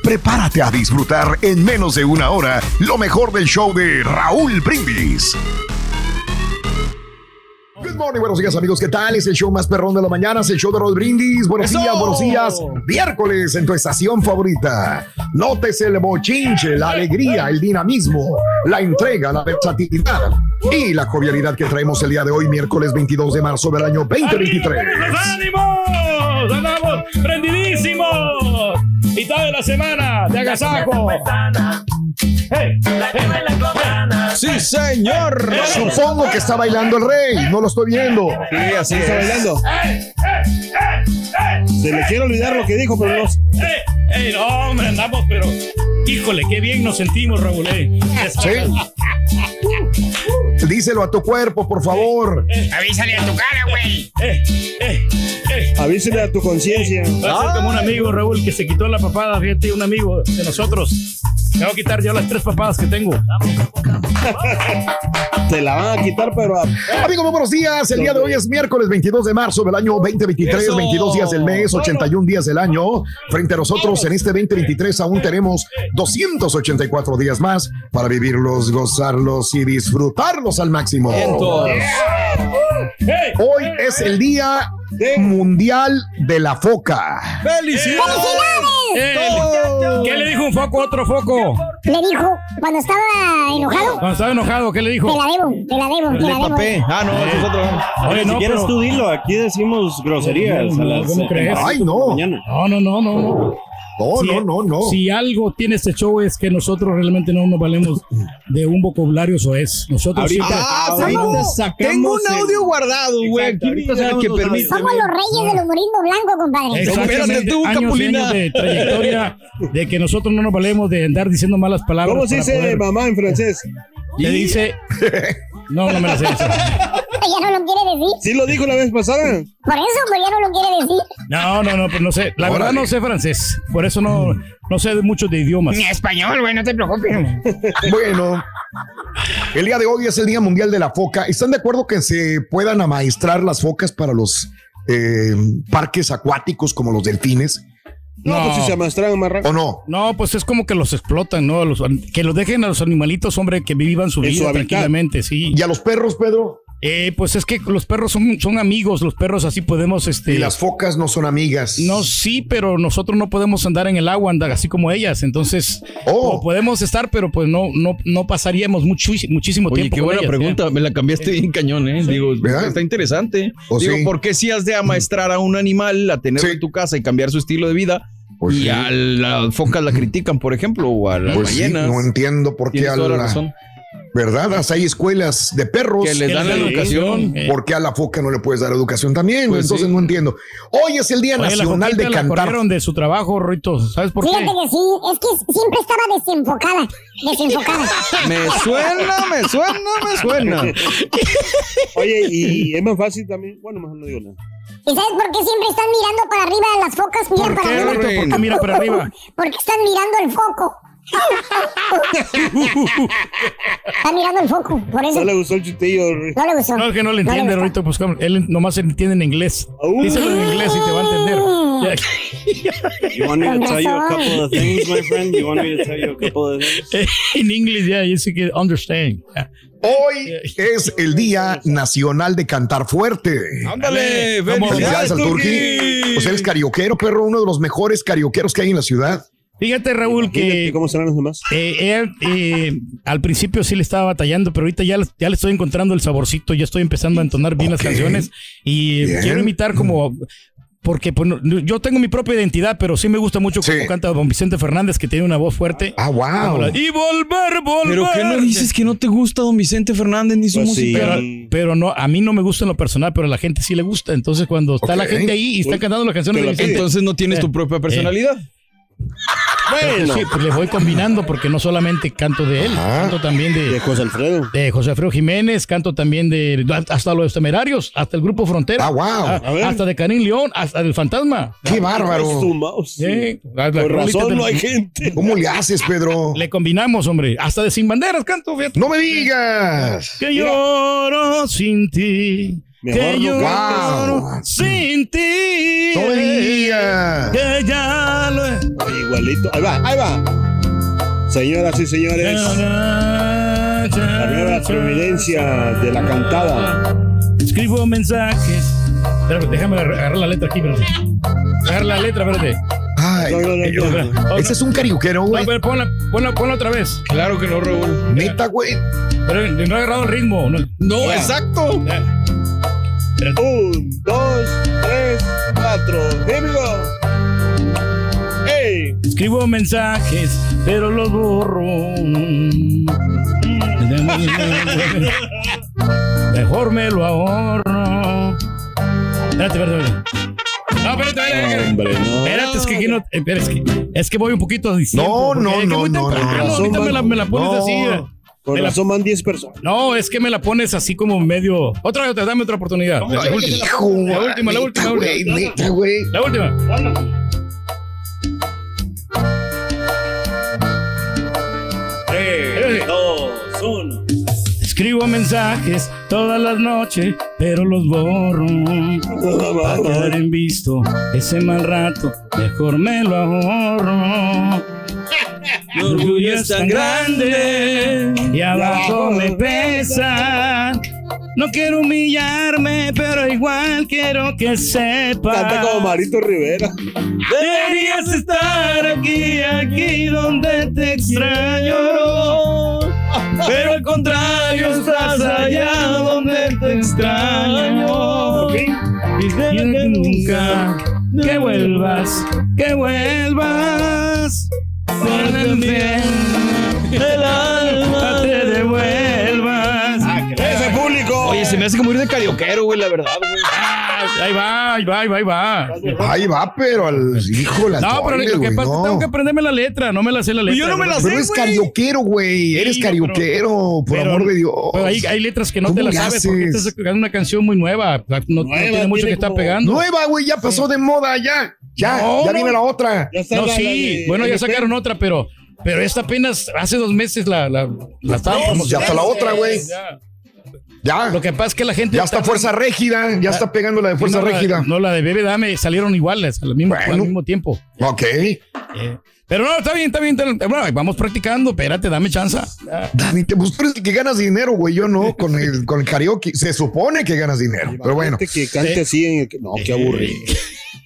Prepárate a disfrutar en menos de una hora lo mejor del show de Raúl Brindis. Good morning, buenos días amigos, ¿qué tal? Es el show más perrón de la mañana, es el show de Raúl Brindis. Buenos días, buenos días. Miércoles en tu estación favorita. Notes el bochinche, la alegría, el dinamismo, la entrega, la versatilidad y la jovialidad que traemos el día de hoy, miércoles 22 de marzo del año 2023. ánimos! ¡Andamos prendidísimos! Mitad de la semana de agasajo. ¡Hey! Sí, señor. Supongo que está bailando el rey, no lo estoy viendo. Sí, así está bailando. Se le quiere olvidar lo que dijo, pero no. ¡Eh! ¡Eh! No, hombre, andamos, pero. Híjole, qué bien nos sentimos, Raúl. eh. Sí. Díselo a tu cuerpo, por favor. Avísale a tu cara, güey. ¡Eh! ¡Eh! ¡Eh! Avísele a tu conciencia. Va a ser como un amigo, Raúl, que se quitó la papada, fíjate, un amigo de nosotros. Me voy a quitar yo las tres papadas que tengo. Te la van a quitar, pero a- Amigos, muy buenos días. El día de hoy es miércoles 22 de marzo del año 2023, Eso. 22 días del mes, 81 días del año. Frente a nosotros en este 2023 aún tenemos 284 días más para vivirlos, gozarlos y disfrutarlos al máximo. ¡Hey! Hoy es el Día Mundial de la Foca. ¡Felicidades! Eh, ¿Qué le dijo un foco a otro foco? Le dijo, cuando estaba enojado, Cuando estaba enojado, ¿qué le te dijo? la debo, te la debo, te la debo. Papé. Ah, no, ese es otro. Oye, si no, quieres pero- tú dilo, aquí decimos groserías No, a no, las ¿cómo crees? Ay, no. mañana. No, no, no, no, no. No, Si- no, no, no. Si algo tiene este show es que nosotros realmente no nos valemos de un vocabulario soez. Nosotros Ahorita, siempre- ah, ahorita sacamos Tengo un el- audio guardado, güey. Que permite. Somos los reyes del humorismo blanco, compadre. Espérate tú, años Capulina. años de trayectoria de que nosotros no nos valemos de andar diciendo malas palabras. ¿Cómo se dice poder- mamá en francés? Le dice. No, no me la sé. Ya no lo quiere decir. Sí lo dijo la vez pasada. Por eso, pues ya no lo quiere decir. No, no, no, pues no sé. La verdad no sé francés. Por eso no, no sé mucho de idiomas. Ni español, güey, no te preocupes. Bueno, el día de hoy es el Día Mundial de la Foca. ¿Están de acuerdo que se puedan amaestrar las focas para los eh, parques acuáticos como los delfines? No, No. pues si se rápido. ¿O no? No, pues es como que los explotan, ¿no? Los- que los dejen a los animalitos, hombre, que vivan su En vida su tranquilamente, sí. ¿Y a los perros, Pedro? Eh, pues es que los perros son, son amigos, los perros así podemos, este... Y las focas no son amigas. No, sí, pero nosotros no podemos andar en el agua, andar así como ellas. Entonces, Oh. o podemos estar, pero pues no, no, no pasaríamos mucho, muchísimo Oye, tiempo. qué con buena ellas, ¿eh? pregunta. Me la cambiaste bien cañón, ¿eh? Digo, ¿Verdad? está interesante. ¿O Digo, sí? ¿por qué si has de amaestrar a un animal a tenerlo Sí. en tu casa y cambiar su estilo de vida? Pues y sí. a las focas la critican, por ejemplo, o a las Pues sí, ballenas. no entiendo por qué a la, razón. ¿Verdad? Hasta hay escuelas de perros. Que les dan la educación. ¿Por qué a la foca no le puedes dar educación también? Pues Entonces sí. no entiendo. Hoy es el Día Oye, Nacional de la Cantar. de su trabajo, Rito. ¿Sabes por qué? Fíjate que sí, es que siempre estaba desenfocada. Desenfocada. Me suena, me suena, me suena. Oye, y es más fácil también. Bueno, mejor no digo nada. ¿Y sabes por qué siempre están mirando para arriba las focas? Miran ¿Por para qué, arriba. ¿Por qué mira para arriba? Porque están mirando el foco. Están mirando el foco, por eso. No le gustó el chistillo. No le gustó. No, es que no le entiende, gustó. Rito. Pues como él nomás entiende en inglés. Uh. Díselo en inglés y te va a entender. You want me to tell you a couple of things, my friend? You want me to tell you a couple of things? In English, yeah, you can understand. Hoy es el Día Nacional de Cantar Fuerte. Ándale, Felicidades al Turqui. Pues eres carioquero, perro, uno de los mejores carioqueros que hay en la ciudad. Fíjate, Raúl, que. ¿Cómo serán los demás? Eh, él, eh, al principio sí le estaba batallando, pero ahorita ya, le- ya le estoy encontrando el saborcito, ya estoy empezando a entonar bien las canciones y Bien. quiero imitar como. Porque pues, no- yo tengo mi propia identidad, pero sí me gusta mucho cómo canta don Vicente Fernández, que tiene una voz fuerte. Ah, wow. Y volver, volver. ¿Pero qué no dices que no te gusta don Vicente Fernández ni su Pues música? Pero, pero no, a mí no me gusta en lo personal, pero a la gente sí le gusta. Entonces, cuando está la gente ahí y está cantando las canciones de. Entonces no tienes tu propia personalidad. Bueno, sí, pues le voy combinando porque no solamente canto de él, canto también de, de José Alfredo. De José Alfredo Jiménez, canto también de hasta los temerarios, hasta el grupo Frontera. Ah, wow. Ah, A hasta de Karim León, hasta del Fantasma. Qué bárbaro. Sí, la- la Por rolita razón no hay gente. ¿Cómo le haces, Pedro? Le combinamos, hombre. Hasta de Sin Banderas canto, fíjate. ¡No me digas! Que lloro sin ti. Mejor que no cantes. sin ti. No digas. Que ya lo Oye, igualito. Ahí va, ahí va. Señoras y señores. La nueva providencia de la cantada. Escribo mensajes. Espérame, déjame agarrar la letra aquí, espérate. Agarrar la letra, espérate. Ay, ese es un carioquero, güey. No, pero ponla, ponla, ponla otra vez. Claro que no, Raúl. Neta, güey. Pero no he agarrado el ritmo. No, No, exacto. Un, dos, tres, cuatro. Here we go. ¡Ey! Escribo mensajes, pero los borro. Mejor me lo ahorro. Espérate, espérate, espérate. No, espérate, espérate. Hombre, no. Espérate, es que aquí no. espera, es, que, es que voy un poquito diciendo. No, no, porque es que no, muy no, temprano, no. Ahorita me la, me la pones No. así. eh. Con Me la- razón van 10 personas. No, es que me la pones así como medio. Otra vez, dame otra oportunidad. La última. hijo, La última, la neta, última. güey, neta, güey. La última. Tres, dos, uno. Escribo mensajes todas las noches, pero los borro. Para quedar en visto ese mal rato, mejor me lo ahorro. Mi orgullo es tan grande y abajo me pesa. No quiero humillarme, pero igual quiero que sepas. Canta como Marito Rivera. Deberías estar aquí, aquí donde te extraño. Pero al contrario, estás allá donde te extraño. Y que nunca que vuelvas, que vuelvas. Con el bien del alma te devuelvas. ¡Ese público! Oye, se me hace como ir de carioquero, güey, la verdad, güey. Ah, ahí va, ahí va, ahí va, ahí va. Ahí va, pero al hijo la No, pero lo que pasa es que tengo que aprenderme la letra, no me la sé la letra. Yo no me la güey. sé, Pero es güey. carioquero, güey. Eres Sí, carioquero, por pero- amor de Dios. Pero hay, hay letras que no te ¿Cómo las le sabes porque esta haces? es una canción muy nueva. No, no Nueva, tiene mucho tiene que como- pegando. Nueva, güey, ya pasó de moda, ya. Ya, No, ya no. viene la otra. No, la- la sí. de- Bueno, ya sacaron otra, pero, pero esta apenas hace dos meses la, la, la estaban ya está la otra, güey. Ya. Ya. Lo que pasa es que la gente. Ya está Fuerza Régida, ya está pegando la de Fuerza no, la- Régida. No, la de Bebe Dame salieron iguales al mismo, Bueno. al mismo tiempo. Ok. Eh, pero no, está bien, está bien. está- Bueno, vamos practicando. Espérate, dame chance. Dani, te pues eres el que ganas dinero, güey. Yo no, con el, con el karaoke. Se supone que ganas dinero. Pero bueno. Gente que cante así en el... No, qué aburrido.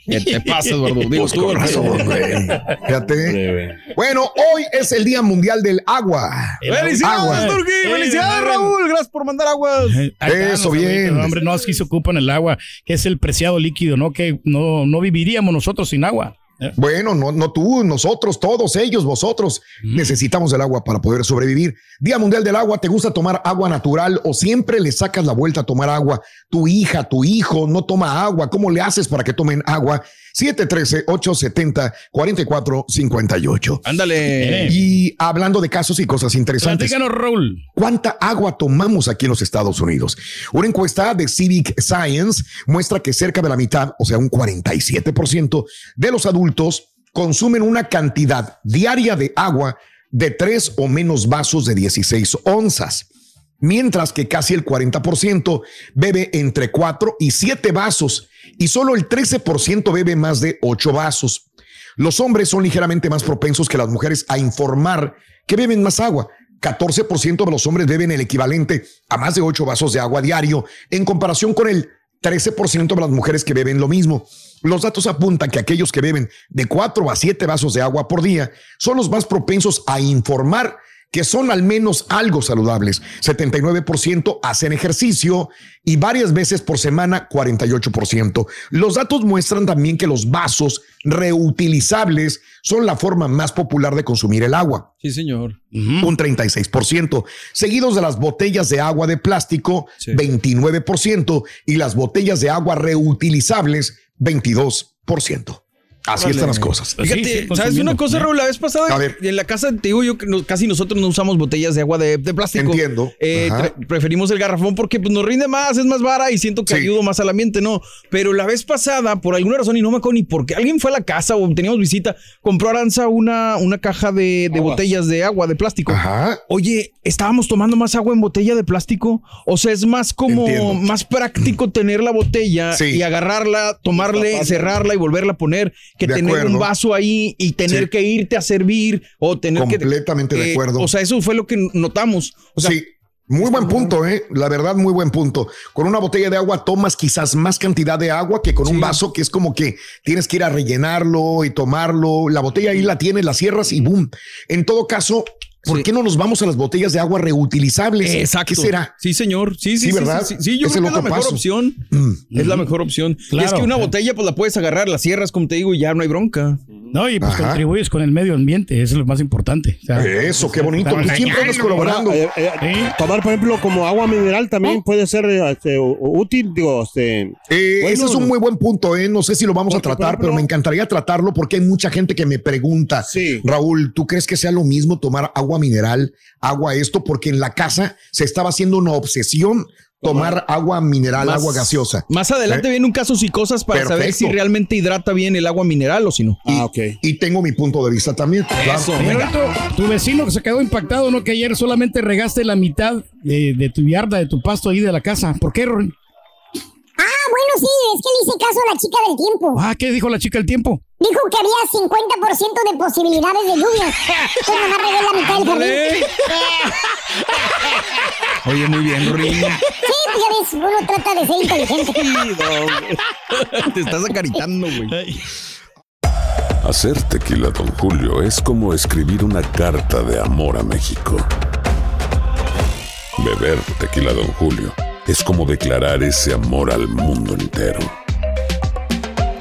¿Qué te pasa, Eduardo? Digo, Pues tú, razón, güey. Fíjate. Bueno, hoy es el Día Mundial del Agua. ¡Felicidades, Agua. Turquí! Eh, ¡Felicidades, Raúl! Gracias por mandar aguas. Eso, bien. Hombre, no, así se ocupan el agua, que es el preciado líquido, ¿no? Que no, no viviríamos nosotros sin agua. Eh, Bueno, no, no tú, nosotros, todos ellos, vosotros, necesitamos el agua para poder sobrevivir. Día Mundial del Agua, ¿te gusta tomar agua natural o siempre le sacas la vuelta a tomar agua? Tu hija, tu hijo no toma agua, ¿cómo le haces para que tomen agua? 713-870-4458. Ándale. Y hablando de casos y cosas interesantes. Platícanos, Raúl. ¿Cuánta agua tomamos aquí en los Estados Unidos? Una encuesta de Civic Science muestra que cerca de la mitad, o sea, un 47% de los adultos consumen una cantidad diaria de agua de tres o menos vasos de 16 onzas. Mientras que casi el 40% bebe entre 4 y 7 vasos y solo el 13% bebe más de 8 vasos. Los hombres son ligeramente más propensos que las mujeres a informar que beben más agua. 14% de los hombres beben el equivalente a más de 8 vasos de agua diario en comparación con el 13% de las mujeres que beben lo mismo. Los datos apuntan que aquellos que beben de 4 a 7 vasos de agua por día son los más propensos a informar que son al menos algo saludables. 79% hacen ejercicio y varias veces por semana 48%. Los datos muestran también que los vasos reutilizables son la forma más popular de consumir el agua. Sí, señor. Un 36%, seguidos de las botellas de agua de plástico, 29%, y las botellas de agua reutilizables, 22%. Así están las cosas. Fíjate, ¿sabes una cosa, Raúl? La vez pasada, A ver. en la casa, te digo yo que no- casi nosotros no usamos botellas de agua de, de plástico. Entiendo. Eh, preferimos el garrafón porque pues, nos rinde más, es más vara y siento que Sí. ayudo más al ambiente, ¿no? Pero la vez pasada, por alguna razón, y no me acuerdo ni por qué, alguien fue a la casa o teníamos visita, compró Aranza una, una caja de, de botellas de agua de plástico. Ajá. Oye, estábamos tomando más agua en botella de plástico. O sea, es más como, Entiendo. más práctico tener la botella Sí. y agarrarla, tomarle, cerrarla y volverla a poner que De tener acuerdo. un vaso ahí y tener Sí. que irte a servir o tener que. Completamente de eh, acuerdo. O sea, eso fue lo que notamos. O sea, sí. Muy buen punto, ¿eh? La verdad, muy buen punto. Con una botella de agua tomas quizás más cantidad de agua que con un vaso que es como que tienes que ir a rellenarlo y tomarlo. La botella ahí la tienes, la cierras y boom. En todo caso, ¿por Sí. qué no nos vamos a las botellas de agua reutilizables? Exacto. ¿Qué será? Sí, señor. Sí, sí, Sí, sí. ¿verdad? Sí, sí, Sí, yo Es creo que es la mejor paso. opción. Mm. Es la mejor opción. y es Claro. que una botella, pues la puedes agarrar, la cierras, como te digo, y ya no hay bronca. No, y pues Ajá. contribuyes con el medio ambiente, eso es lo más importante. O sea, Eso, qué bonito. Estamos Tú siempre andas colaborando. Eh, eh. Tomar, por ejemplo, como agua mineral también puede ser este, útil, digo, este, Eh, Bueno, ese es un muy buen punto, ¿eh? No sé si lo vamos a Porque, tratar, ejemplo- pero me encantaría tratarlo porque hay mucha gente que me pregunta, Sí. Raúl, ¿tú crees que sea lo mismo tomar agua mineral, agua esto? Porque en la casa se estaba haciendo una obsesión tomar agua mineral, Más- agua gaseosa. Más adelante ¿Eh? viene un caso y cosas para saber si realmente hidrata bien el agua mineral o si no. ah, ok. Y tengo mi punto de vista también. Eso, tu vecino que se quedó impactado, ¿no? Que ayer solamente regaste la mitad de, de tu yarda, de tu pasto ahí de la casa. ¿Por qué, Rory? Ah, bueno, sí, es que le hice caso a la chica del tiempo. Ah, ¿qué dijo la chica del tiempo? Dijo que había 50% de posibilidades de lluvia. Pues nomás regué la mitad del jardín. Oye, muy bien, Rin. Sí, pues ya ves, uno trata de ser inteligente. Te estás acaritando, güey. Hacer tequila, Don Julio, es como escribir una carta de amor a México. Beber tequila, Don Julio, es como declarar ese amor al mundo entero.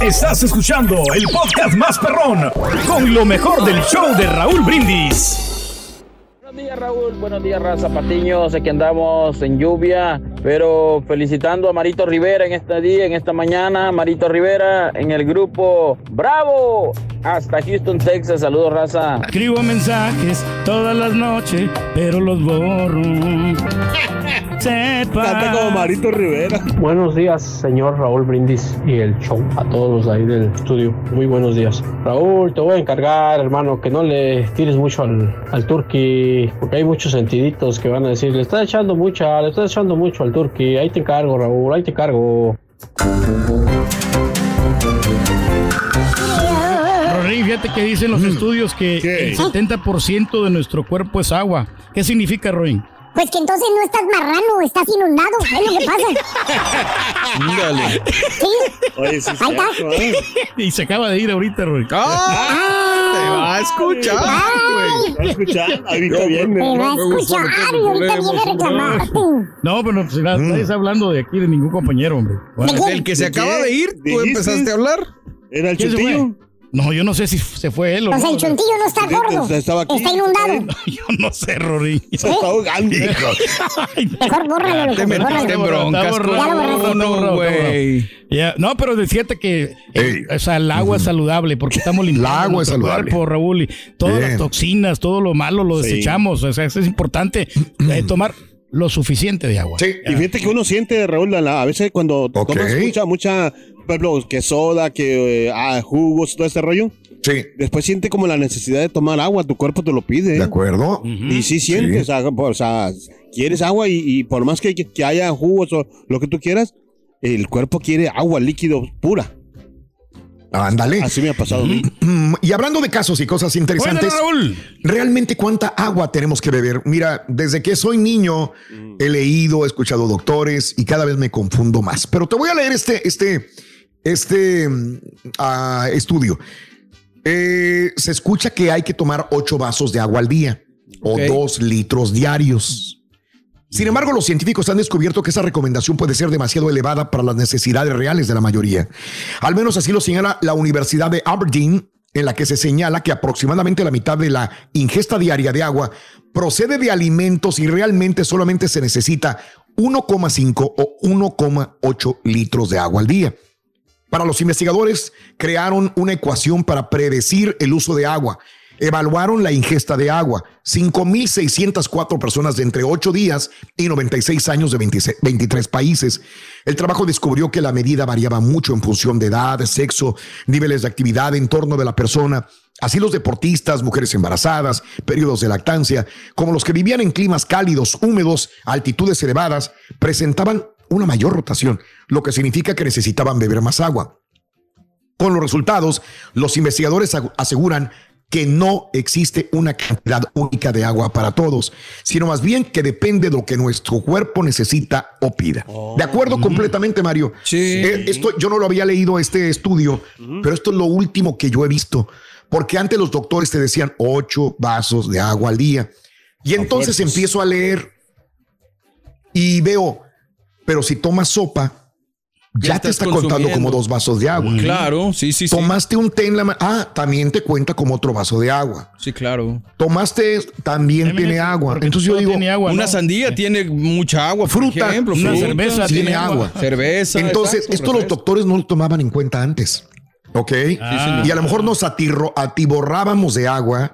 Estás escuchando el podcast más perrón con lo mejor del show de Raúl Brindis. Buenos días Raúl, buenos días Raza Patiño, sé que andamos en lluvia, pero felicitando a Marito Rivera en este día, en esta mañana, Marito Rivera en el grupo Bravo, hasta Houston, Texas, saludos Raza. Escribo mensajes todas las noches, pero los borro. Sepa. Canta como Marito Rivera. Buenos días, señor Raúl Brindis y el show. A todos los ahí del estudio. Muy buenos días. Raúl, te voy a encargar, hermano, que no le tires mucho al, al turqui, porque hay muchos sentiditos que van a decir, le estás echando mucha, le estás echando mucho al turqui. Ahí te encargo, Raúl, ahí te encargo. Rory, fíjate que dicen los estudios que el 70% de nuestro cuerpo es agua. ¿Qué significa, Roy? Pues que entonces no estás marrano, estás inundado. Es lo que pasa. Dígale. Sí. Oye, sí, Ahí está. cierto, ¿eh? Y se acaba de ir ahorita, Roy. ¡Ah! Te va a escuchar, güey. Va a escuchar, ahorita viene. Te va a escuchar y ahorita viene a reclamarte. No, pero pues, nadie está hablando de aquí de ningún compañero, hombre. Bueno, El que se ¿De acaba de ir, tú empezaste a hablar. Era el ¿Quién se chutillo. No, yo no sé si se fue él o O sea, no. el chuntillo no está gordo. estaba aquí. Está inundado. Yo no sé, Rory. Se está ahogando. Mejor bórralo, Te metiste en broncas Ya lo borraste. con uno, Está borrado, güey. Ya, No, pero fíjate que eh, o sea, el agua es saludable porque estamos limpiando agua es saludable. cuerpo, Raúl, y todas Bien. las toxinas, todo lo malo lo Sí. desechamos. O sea, eso es importante eh, tomar lo suficiente de agua. Sí. Y fíjate que uno siente, Raúl, a, la- a veces cuando Ok. tomas mucha, mucha, por ejemplo, que soda, que eh, ah, jugos, todo este rollo, Sí. después siente como la necesidad de tomar agua, tu cuerpo te lo pide. ¿De acuerdo? Y sí sientes, Sí. o sea, por- o sea, quieres agua y, y por más que, que- que haya jugos o lo que tú quieras, el cuerpo quiere agua líquido pura. Ándale. Así me ha pasado a mí. Mm, Y hablando de casos y cosas interesantes. ¿realmente cuánta agua tenemos que beber? Mira, desde que soy niño he leído, he escuchado doctores y cada vez me confundo más. Pero te voy a leer este, este, este mm, ah, estudio. Eh, se escucha que hay que tomar ocho vasos de agua al día o dos litros diarios. Sin embargo, los científicos han descubierto que esa recomendación puede ser demasiado elevada para las necesidades reales de la mayoría. Al menos así lo señala la Universidad de Aberdeen, en la que se señala que aproximadamente la mitad de la ingesta diaria de agua procede de alimentos y realmente solamente se necesita 1,5 o 1,8 litros de agua al día. Para los investigadores, crearon una ecuación para predecir el uso de agua. Evaluaron la ingesta de agua. 5.604 personas de entre 8 días y 96 años de 26 23 países. El trabajo descubrió que la medida variaba mucho en función de edad, sexo, niveles de actividad, entorno de la persona. Así los deportistas, mujeres embarazadas, periodos de lactancia, como los que vivían en climas cálidos, húmedos, altitudes elevadas, presentaban una mayor rotación, lo que significa que necesitaban beber más agua. Con los resultados, los investigadores aseguran que no existe una cantidad única de agua para todos, sino más bien que depende de lo que nuestro cuerpo necesita o pida. De acuerdo completamente, Mario. Sí. Eh, esto yo no lo había leído este estudio, pero esto es lo último que yo he visto, porque antes los doctores te decían ocho vasos de agua al día. Y entonces empiezo a leer y veo, pero si tomas sopa, ya, Ya te está contando como dos vasos de agua. Claro, sí, sí, sí. Tomaste un té en la mano. Ah, también te cuenta como otro vaso de agua. Sí, claro. Tomaste, también tiene agua. Entonces yo digo, tiene agua, Una ¿no? sandía tiene mucha agua, por Fruta, ejemplo. una fruta, cerveza tiene tiene agua. Cerveza. Entonces, exacto, esto los doctores no lo tomaban en cuenta antes. ¿Ok? Ah. y a lo mejor nos atirro, atiborrábamos de agua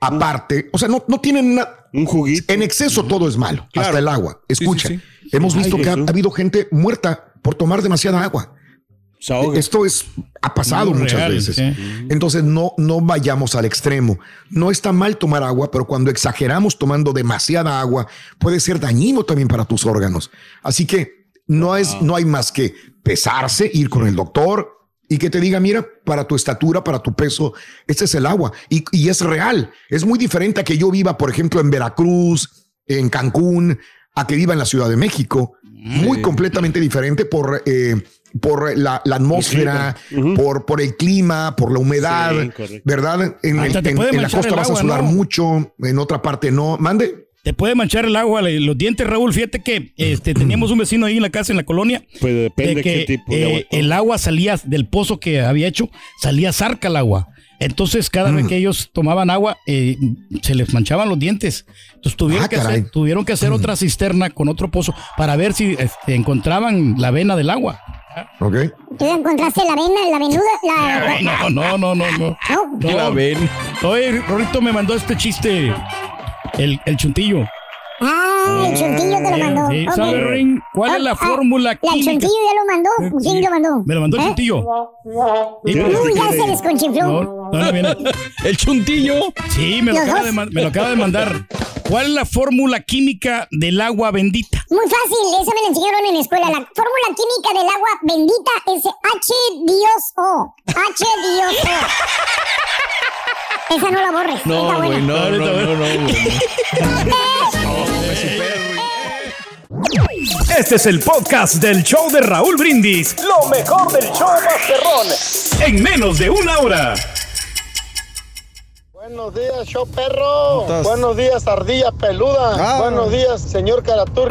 aparte. O sea, no, no tienen nada. Un juguito. En exceso todo es malo, Claro. hasta el agua. Sí, sí, Escucha, sí. hemos Ay, visto que ha habido gente muerta por tomar demasiada agua. Esto es ha pasado Muy muchas real, veces. Entonces no no vayamos al extremo. No está mal tomar agua, pero cuando exageramos tomando demasiada agua puede ser dañino también para tus órganos. Así que no es no hay más que pesarse, ir con el doctor y que te diga, mira, para tu estatura, para tu peso, este es el agua y, y es real. Es muy diferente a que yo viva, por ejemplo, en Veracruz, en Cancún, a que viva en la Ciudad de México. Muy completamente diferente por, eh, por la, la atmósfera, por, por el clima, por la humedad, Sí. ¿verdad? En, el- en- en la costa el vas a sudar ¿no? mucho, en otra parte no. Mande. Te puede manchar el agua, los dientes, Raúl. Fíjate que este, teníamos un vecino ahí en la casa, en la colonia, Pues depende de que qué tipo de eh, agua. el agua salía del pozo que había hecho, salía zarca el agua. Entonces, cada Mm. vez que ellos tomaban agua, eh, se les manchaban los dientes. Entonces, tuvieron, Ah, que, hacer, tuvieron que hacer otra cisterna con otro pozo para ver si este, encontraban la vena del agua. Ok. ¿Tú encontraste la vena, la venuda? La, No, no, no, no, no. No. No. La ven. Oye, Rorito me mandó este chiste. El, el chuntillo. Ah, el chuntillo te lo mandó. Sí, Ok. ¿Sabe, Ring? ¿Cuál es la Ah, ah, fórmula ¿La química? chuntillo ya lo mandó? ¿Quién lo mandó? Me lo mandó el ¿Eh? Sí. pero- Uy, ya se desconchinfló. No, no, no viene. El chuntillo. Sí, me lo, acaba de, me lo acaba de mandar. ¿Cuál es la fórmula química del agua bendita? Muy fácil, esa me la enseñaron en la escuela. La fórmula química del agua bendita es H-Dios-O. H-Dios-O. Esa no la borres. No, está buena. güey, no, no, no, no, güey. Este es el podcast del show de Raúl Brindis. Lo mejor del show Masterrón. En menos de una hora. Buenos días, show perro. Buenos días, ardilla peluda. Ah. Buenos días, señor bruto.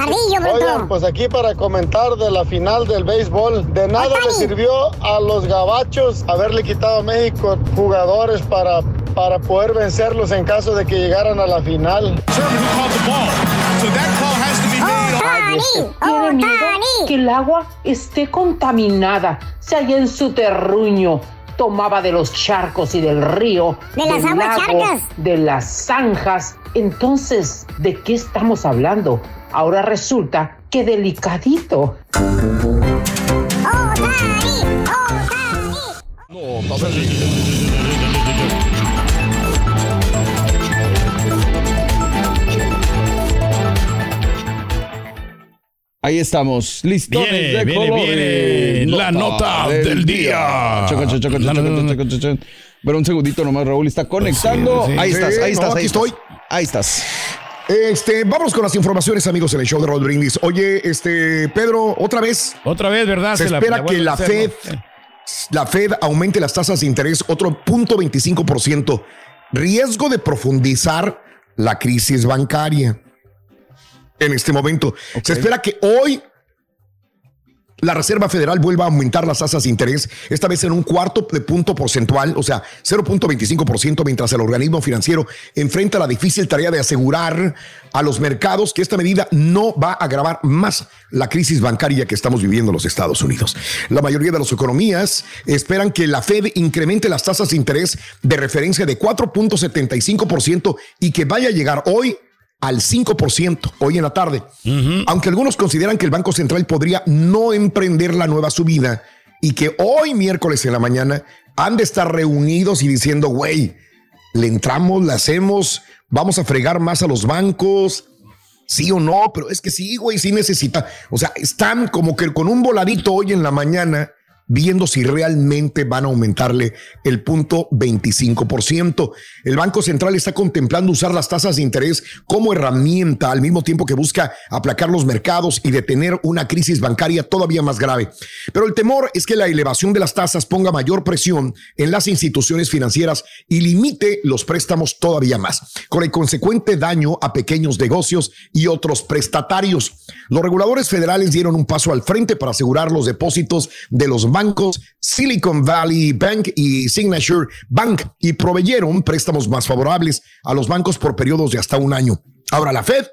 Oigan, pues aquí para comentar de la final del béisbol. De nada le sirvió a los gabachos haberle quitado a México jugadores para, para poder vencerlos en caso de que llegaran a la final. Tiene miedo que el agua esté contaminada, se halla en su terruño. Tomaba de los charcos y del río, De las del aguas lago, charcas. de las zanjas. Entonces, ¿de qué estamos hablando? Ahora resulta que delicadito. Ahí estamos, listones Viene, de viene, colores. viene la nota del día. Pero un segundito nomás, Raúl está conectando. Sí, sí. Ahí estás, ahí no, estás, aquí ahí estoy. estás. Ahí estás. Este, vamos con las informaciones, amigos, en el show de Raúl Brindis. Oye, este, Pedro, otra vez. Otra vez, ¿verdad? Se la- espera la que la hacer, Fed, ¿no? la Fed aumente las tasas de interés otro punto 25%. Riesgo de profundizar la crisis bancaria. En este momento. Se espera que hoy la Reserva Federal vuelva a aumentar las tasas de interés, esta vez en un cuarto de punto porcentual, o sea, 0.25%, mientras el organismo financiero enfrenta la difícil tarea de asegurar a los mercados que esta medida no va a agravar más la crisis bancaria que estamos viviendo en los Estados Unidos. La mayoría de las economías esperan que la Fed incremente las tasas de interés de referencia de 4.75% y que vaya a llegar hoy al 5% hoy en la tarde. Aunque algunos consideran que el Banco Central podría no emprender la nueva subida y que hoy miércoles en la mañana han de estar reunidos y diciendo, güey, le entramos, le hacemos, vamos a fregar más a los bancos. Sí o no, pero es que sí, güey, sí necesita. O sea, están como que con un voladito hoy en la mañana viendo si realmente van a aumentarle el punto 25%. El Banco Central está contemplando usar las tasas de interés como herramienta al mismo tiempo que busca aplacar los mercados y detener una crisis bancaria todavía más grave. Pero el temor es que la elevación de las tasas ponga mayor presión en las instituciones financieras y limite los préstamos todavía más, con el consecuente daño a pequeños negocios y otros prestatarios. Los reguladores federales dieron un paso al frente para asegurar los depósitos de los bancos Silicon Valley Bank y Signature Bank y proveyeron préstamos más favorables a los bancos por periodos de hasta un año. Ahora la Fed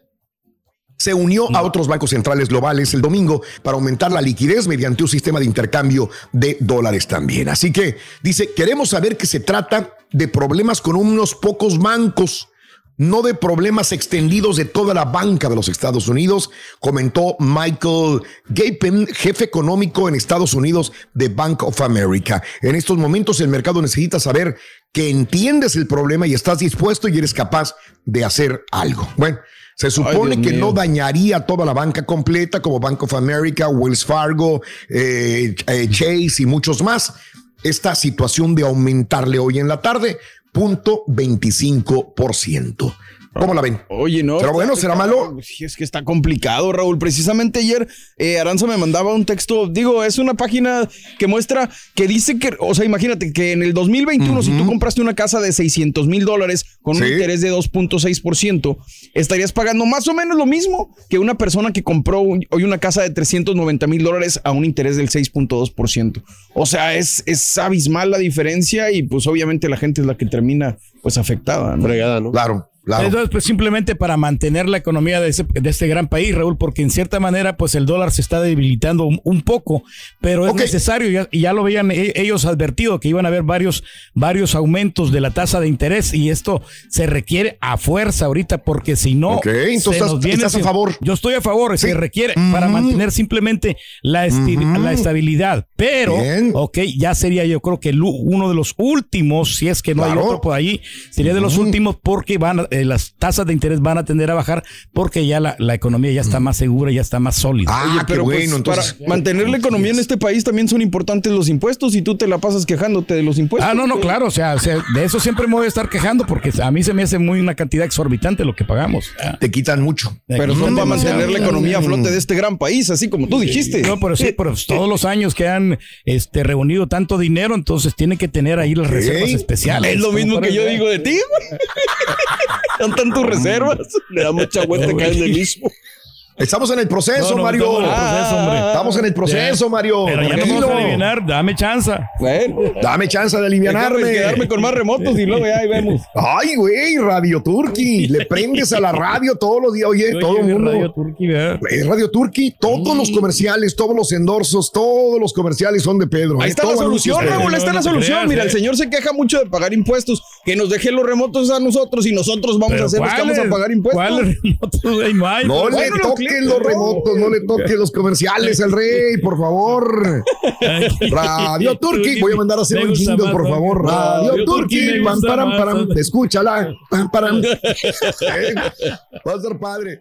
se unió a otros bancos centrales globales el domingo para aumentar la liquidez mediante un sistema de intercambio de dólares también. Así que dice, queremos saber que se trata de problemas con unos pocos bancos, no de problemas extendidos de toda la banca de los Estados Unidos, comentó Michael Gapin, jefe económico en Estados Unidos de Bank of America. En estos momentos el mercado necesita saber que entiendes el problema y estás dispuesto y eres capaz de hacer algo. Bueno. Se supone que mío. no dañaría toda la banca completa como Bank of America, Wells Fargo, eh, eh, Chase y muchos más. Esta situación de aumentarle hoy en la tarde, punto 25%. ¿Cómo la ven? Oye, no. ¿Será bueno? ¿Será malo? Sí, es que está complicado, Raúl. Precisamente ayer eh, Aranza me mandaba un texto. Digo, es una página que muestra que dice que, o sea, imagínate que en el 2021, si tú compraste una casa de 600 mil dólares con un interés de 2.6%, estarías pagando más o menos lo mismo que una persona que compró un- hoy una casa de 390 mil dólares a un interés del 6.2%. O sea, es, es abismal la diferencia y pues obviamente la gente es la que termina pues afectada. ¿no? ¿no? Claro. Entonces, pues simplemente para mantener la economía de, ese- de este gran país, Raúl, porque en cierta manera, pues el dólar se está debilitando un, un poco, pero es necesario, ya- y ya lo veían e- ellos advertido que iban a haber varios, varios aumentos de la tasa de interés, y esto se requiere a fuerza ahorita, porque si no, Ok, entonces se estás- viene estás a favor. Yo estoy a favor, se Sí. requiere para mantener simplemente la, la estabilidad, pero, Bien. ok, ya sería yo creo que el uno de los últimos, si es que no hay Claro. otro por ahí, sería de los últimos porque van a- eh, las tasas de interés van a tender a bajar porque ya la, la economía ya está más segura, ya está más sólida. Oye, pero pues, para mantener la economía en este país también son importantes los impuestos y tú te la pasas quejándote de los impuestos. Ah, no, no, claro, o sea, o sea, de eso siempre me voy a estar quejando porque a mí se me hace muy una cantidad exorbitante lo que pagamos. Te quitan mucho. Pero son para mantener la economía a flote de este gran país, así como tú dijiste. No, pero sí, pero pues, todos los años que han este, reunido tanto dinero, entonces tienen que tener ahí las reservas especiales. Es lo mismo que yo digo de ti. Son tantas reservas. Me da mucha vuelta caer en el mismo. Estamos en el proceso, No, no, Mario. estamos en el proceso, hombre. Estamos en el proceso, Ya. Mario. Pero ya no vamos a adivinar, dame chance. Bueno, Dame chance de alivianarme. Déjame quedarme con más remotos y luego ya ahí vemos. Ay, güey, Radio Turqui. Le prendes a la radio todos los días. Oye, todo el mundo. Radio Turqui, ¿verdad? Es Radio Turqui. Todos los comerciales, todos los endorsos, todos los comerciales son de Pedro. Ahí ¿eh? está la solución, Raúl, ahí está no la solución. creas, Mira, el eh. señor se queja mucho de pagar impuestos. Que nos deje los remotos a nosotros y nosotros vamos a hacer los que vamos a pagar impuestos. ¿Cuáles remotos, güey? No hay. No Pero le bueno, toquen los no. remotos, no le toquen los comerciales al rey, por favor. Radio Turqui, voy a mandar a hacer un jingle, por favor. Radio me pam, param, escúchala, pam, param. Eh, Va a ser padre.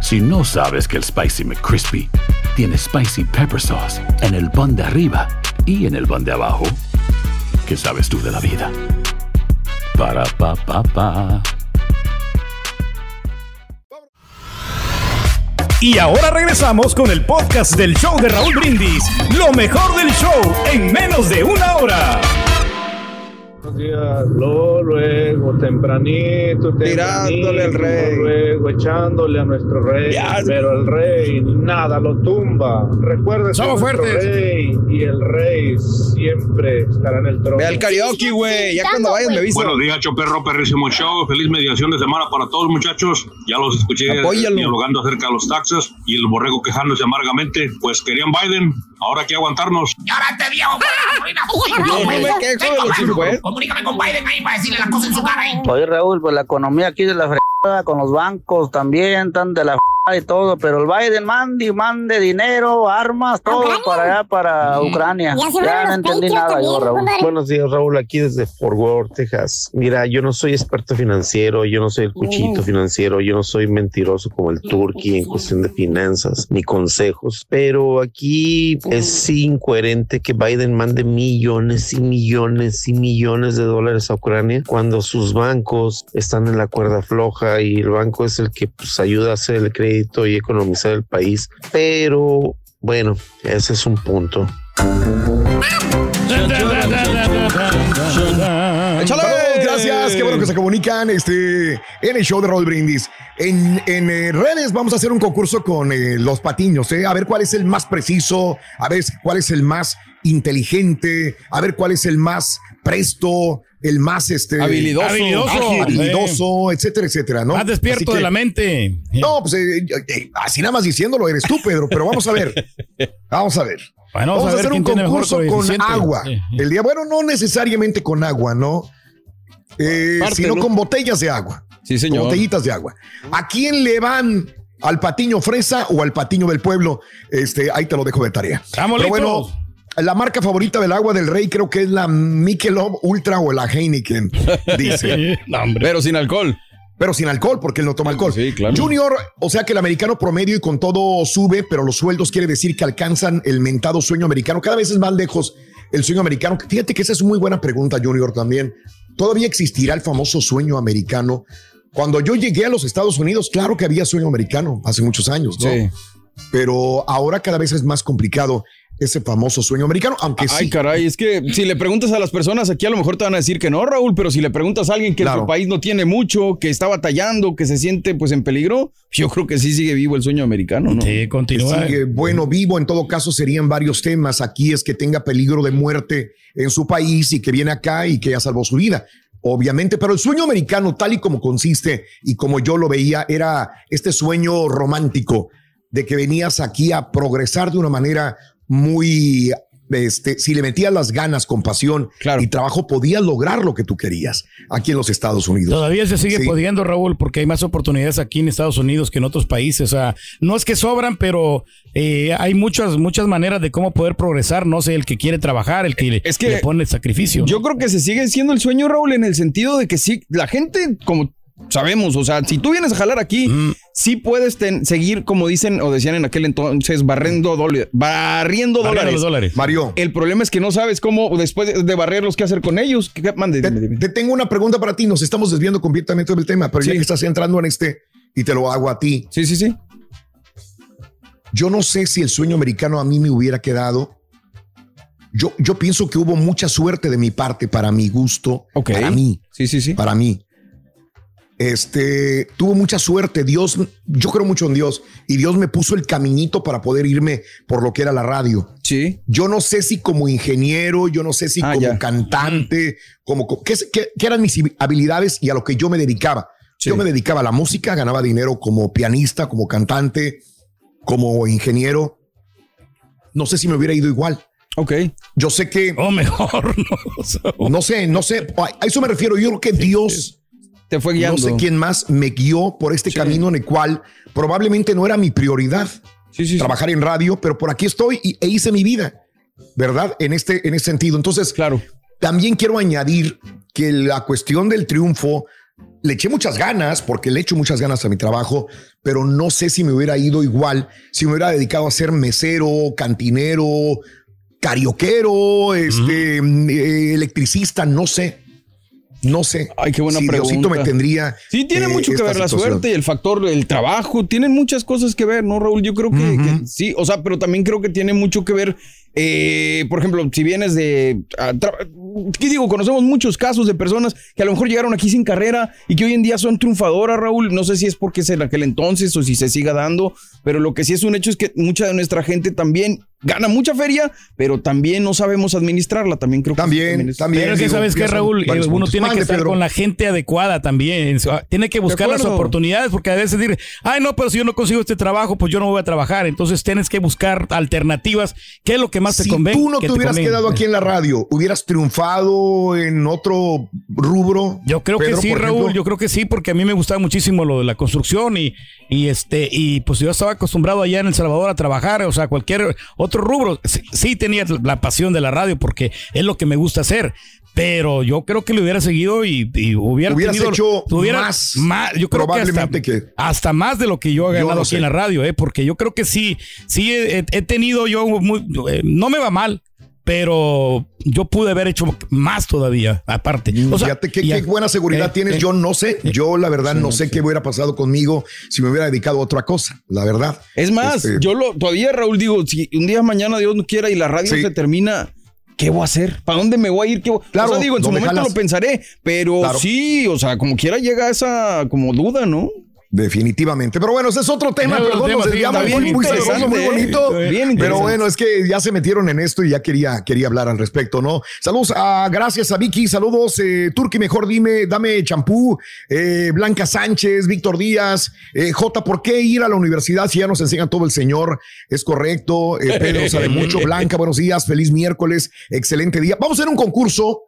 Si no sabes que el Spicy McCrispy tiene Spicy Pepper Sauce en el pan de arriba y en el pan de abajo, ¿qué sabes tú de la vida? Para, pa, pa, pa. Y ahora regresamos con el podcast del show de Raúl Brindis. Lo mejor del show en menos de una hora. Buenos días, luego, luego, tempranito, Tirándole al rey. Luego, echándole a nuestro rey. Ya. Pero el rey nada lo tumba. Recuerde Somos nuestro fuertes. rey y el rey siempre estará en el trono. Ve al karaoke, güey. Ya cuando vayas me avisa. Buenos días, Choperro, perrísimo show. Feliz mediación de semana para todos, muchachos. Ya los escuché eh, Apóyalo. dialogando acerca de los taxes y el borrego quejándose amargamente. Pues querían Biden, ahora hay que aguantarnos. Llórate, viejo. Yo no me quejo de los impuestos. Comunícame con Biden ahí para decirle las cosas en su cara, ¿eh? Oye, Raúl, pues la economía aquí de la con los bancos también, están de la y todo, pero el Biden mande y mande dinero, armas, todo para allá, para Ucrania. Ya no entendí nada yo, Raúl. Buenos días, Raúl, aquí desde Fort Worth, Texas. Mira, yo no soy experto financiero, yo no soy el cuchito financiero, yo no soy mentiroso como el turqui en cuestión de finanzas ni consejos, pero aquí es incoherente que Biden mande millones y millones y millones de dólares a Ucrania cuando sus bancos están en la cuerda floja y el banco es el que pues, ayuda a hacer el crédito y economizar el país, pero bueno, ese es un punto. Échale. Bueno que se comunican este, en el show de Raúl Brindis. En, en, eh, redes vamos a hacer un concurso con eh, los patiños, ¿eh? a ver cuál es el más preciso, a ver cuál es el más inteligente, a ver cuál es el más presto, el más este, Habilidoso. Habilidoso. ágil, habilidoso, etcétera, etcétera, ¿no? Más despierto que- de la mente. No, pues eh, eh, así nada más diciéndolo eres tú, Pedro, pero vamos a ver. Vamos a ver. Bueno, vamos a, ver hacer un concurso con agua. Sí, sí. El día, bueno, no necesariamente con agua, ¿no? Eh, Parte, sino ¿no? con botellas de agua. Sí, Con señor. botellitas de agua. ¿A quién le van? ¿Al patiño fresa o al patiño del pueblo? Este, ahí te lo dejo de tarea. Estamos Pero bueno, la marca favorita del agua del rey creo que es la Michelob Ultra o la Heineken, dice. No. Pero sin alcohol. pero sin alcohol, porque él no toma alcohol. Sí, claro. Junior, o sea que el americano promedio y con todo sube, pero los sueldos quiere decir que alcanzan el mentado sueño americano. Cada vez es más lejos el sueño americano. Fíjate que esa es muy buena pregunta, Junior, también. ¿Todavía existirá el famoso sueño americano? Cuando yo llegué a los Estados Unidos, claro que había sueño americano hace muchos años, ¿no? Sí. Pero ahora cada vez es más complicado ese famoso sueño americano, aunque Ay, sí. caray, es que si le preguntas a las personas aquí a lo mejor te van a decir que no, Raúl, pero si le preguntas a alguien que en Claro. su país no tiene mucho, que está batallando, que se siente pues en peligro, yo creo que sí sigue vivo el sueño americano, ¿no? Sí, continúa. sigue bueno, vivo, en todo caso serían varios temas. Aquí es que tenga peligro de muerte en su país y que viene acá y que ya salvó su vida. obviamente, pero el sueño americano, tal y como consiste y como yo lo veía, era este sueño romántico de que venías aquí a progresar de una manera muy este, si le metías las ganas con pasión y trabajo, podías lograr lo que tú querías aquí en los Estados Unidos. Todavía se sigue Sí. pudiendo, Raúl, porque hay más oportunidades aquí en Estados Unidos que en otros países. O sea, no es que sobran, pero eh, hay muchas, muchas maneras de cómo poder progresar. No sé, el que quiere trabajar, el que, Es que le pone sacrificio. Yo creo que se sigue siendo el sueño, Raúl, en el sentido de que sí, la gente, como sabemos, o sea, si tú vienes a jalar aquí, sí puedes ten- seguir, como dicen o decían en aquel entonces, barriendo, dólares barriendo Barriendo dólares. los dólares. Mario. El problema es que no sabes cómo, después de- barrerlos, qué hacer con ellos. ¿Qué, qué- mande, Te, dime, dime. te tengo una pregunta para ti. Nos estamos desviando completamente del tema, pero ya Sí. que estás entrando en este y te lo hago a ti. Sí, sí, sí. Yo no sé si el sueño americano a mí me hubiera quedado. Yo, yo pienso que hubo mucha suerte de mi parte para mi gusto, para mí, Sí, sí, sí. para mí. Este, tuvo mucha suerte. Dios, yo creo mucho en Dios y Dios me puso el caminito para poder irme por lo que era la radio. Sí. Yo no sé si como ingeniero, yo no sé si Ah, como ya. cantante, como co- qué, qué- qué eran mis habilidades y a lo que yo me dedicaba. Yo me dedicaba a la música, ganaba dinero como pianista, como cantante, como ingeniero. No sé si me hubiera ido igual. Ok. Yo sé que. O mejor, no. No sé, no sé. A eso me refiero. Yo creo que Dios te fue guiando. No sé quién más me guió por este camino en el cual probablemente no era mi prioridad trabajar en radio, pero por aquí estoy y, e hice mi vida, ¿verdad? En este, en este sentido. Entonces, claro. También quiero añadir que la cuestión del triunfo le eché muchas ganas, porque le echo muchas ganas a mi trabajo, pero no sé si me hubiera ido igual, si me hubiera dedicado a ser mesero, cantinero, carioquero, este, eh, electricista, no sé. No sé. Ay, qué buena si pregunta. Diosito me tendría. Sí, tiene eh, mucho que ver la situación. suerte y el factor del trabajo. Tienen muchas cosas que ver, ¿no, Raúl? Yo creo que, que sí. O sea, pero también creo que tiene mucho que ver. Eh, por ejemplo, si vienes de. ¿Qué digo? Conocemos muchos casos de personas que a lo mejor llegaron aquí sin carrera y que hoy en día son triunfadoras, Raúl. No sé si es porque es en aquel entonces o si se siga dando, pero lo que sí es un hecho es que mucha de nuestra gente también gana mucha feria, pero también no sabemos administrarla. También creo que también, también. Pero es que sabes que Raúl, Eh, uno tiene que estar con la gente adecuada también. Tiene que buscar las oportunidades porque a veces decir, ay no, pero si yo no consigo este trabajo, pues yo no voy a trabajar. Entonces tienes que buscar alternativas. ¿Qué es lo que más te Si tú no te hubieras quedado aquí en la radio, hubieras triunfado en otro rubro. Yo creo Pedro, que sí, Raúl, ejemplo? yo creo que sí, porque a mí me gustaba muchísimo lo de la construcción y, y este, y pues yo estaba acostumbrado allá en El Salvador a trabajar, o sea, cualquier otro rubro. Sí, sí tenía la pasión de la radio porque es lo que me gusta hacer. Pero yo creo que lo hubiera segudo y, y hubiera Hubieras tenido- hecho tuviera más, yo creo que hasta, probablemente que- hasta más de lo que yo he Yo ganado no aquí sé. en la radio, eh, porque yo creo que sí, sí he, he tenido yo muy, eh, no me va mal. Pero yo pude haber hecho más todavía, aparte. O sea, Fíjate qué, qué buena seguridad eh, tienes. eh, Yo no sé. Yo, la verdad, no sé qué hubiera pasado conmigo si me hubiera dedicado a otra cosa. La verdad. Es más, Este, yo lo todavía, Raúl, digo, si un día mañana Dios no quiera y la radio Sí. se termina, ¿qué voy a hacer? ¿Para dónde me voy a ir? ¿Qué voy- Claro, o sea, digo, en su ¿dónde momento jalas? lo pensaré, pero Claro. sí, o sea, como quiera llega esa como duda, ¿no? Definitivamente. Pero bueno, ese es otro tema. Perdón, nos desviamos. Muy, muy interesante, muy ¿eh? bonito. Bien Pero bueno, es que ya se metieron en esto y ya quería, quería hablar al respecto, ¿no? Saludos a, gracias a Vicky, saludos, eh, Turki, mejor dime, dame champú, eh, Blanca Sánchez, Víctor Díaz, eh, J, ¿por qué ir a la universidad si ya nos enseña todo el señor? Es correcto, eh, Pedro sabe mucho, Blanca, buenos días, feliz miércoles, excelente día. Vamos a hacer un concurso.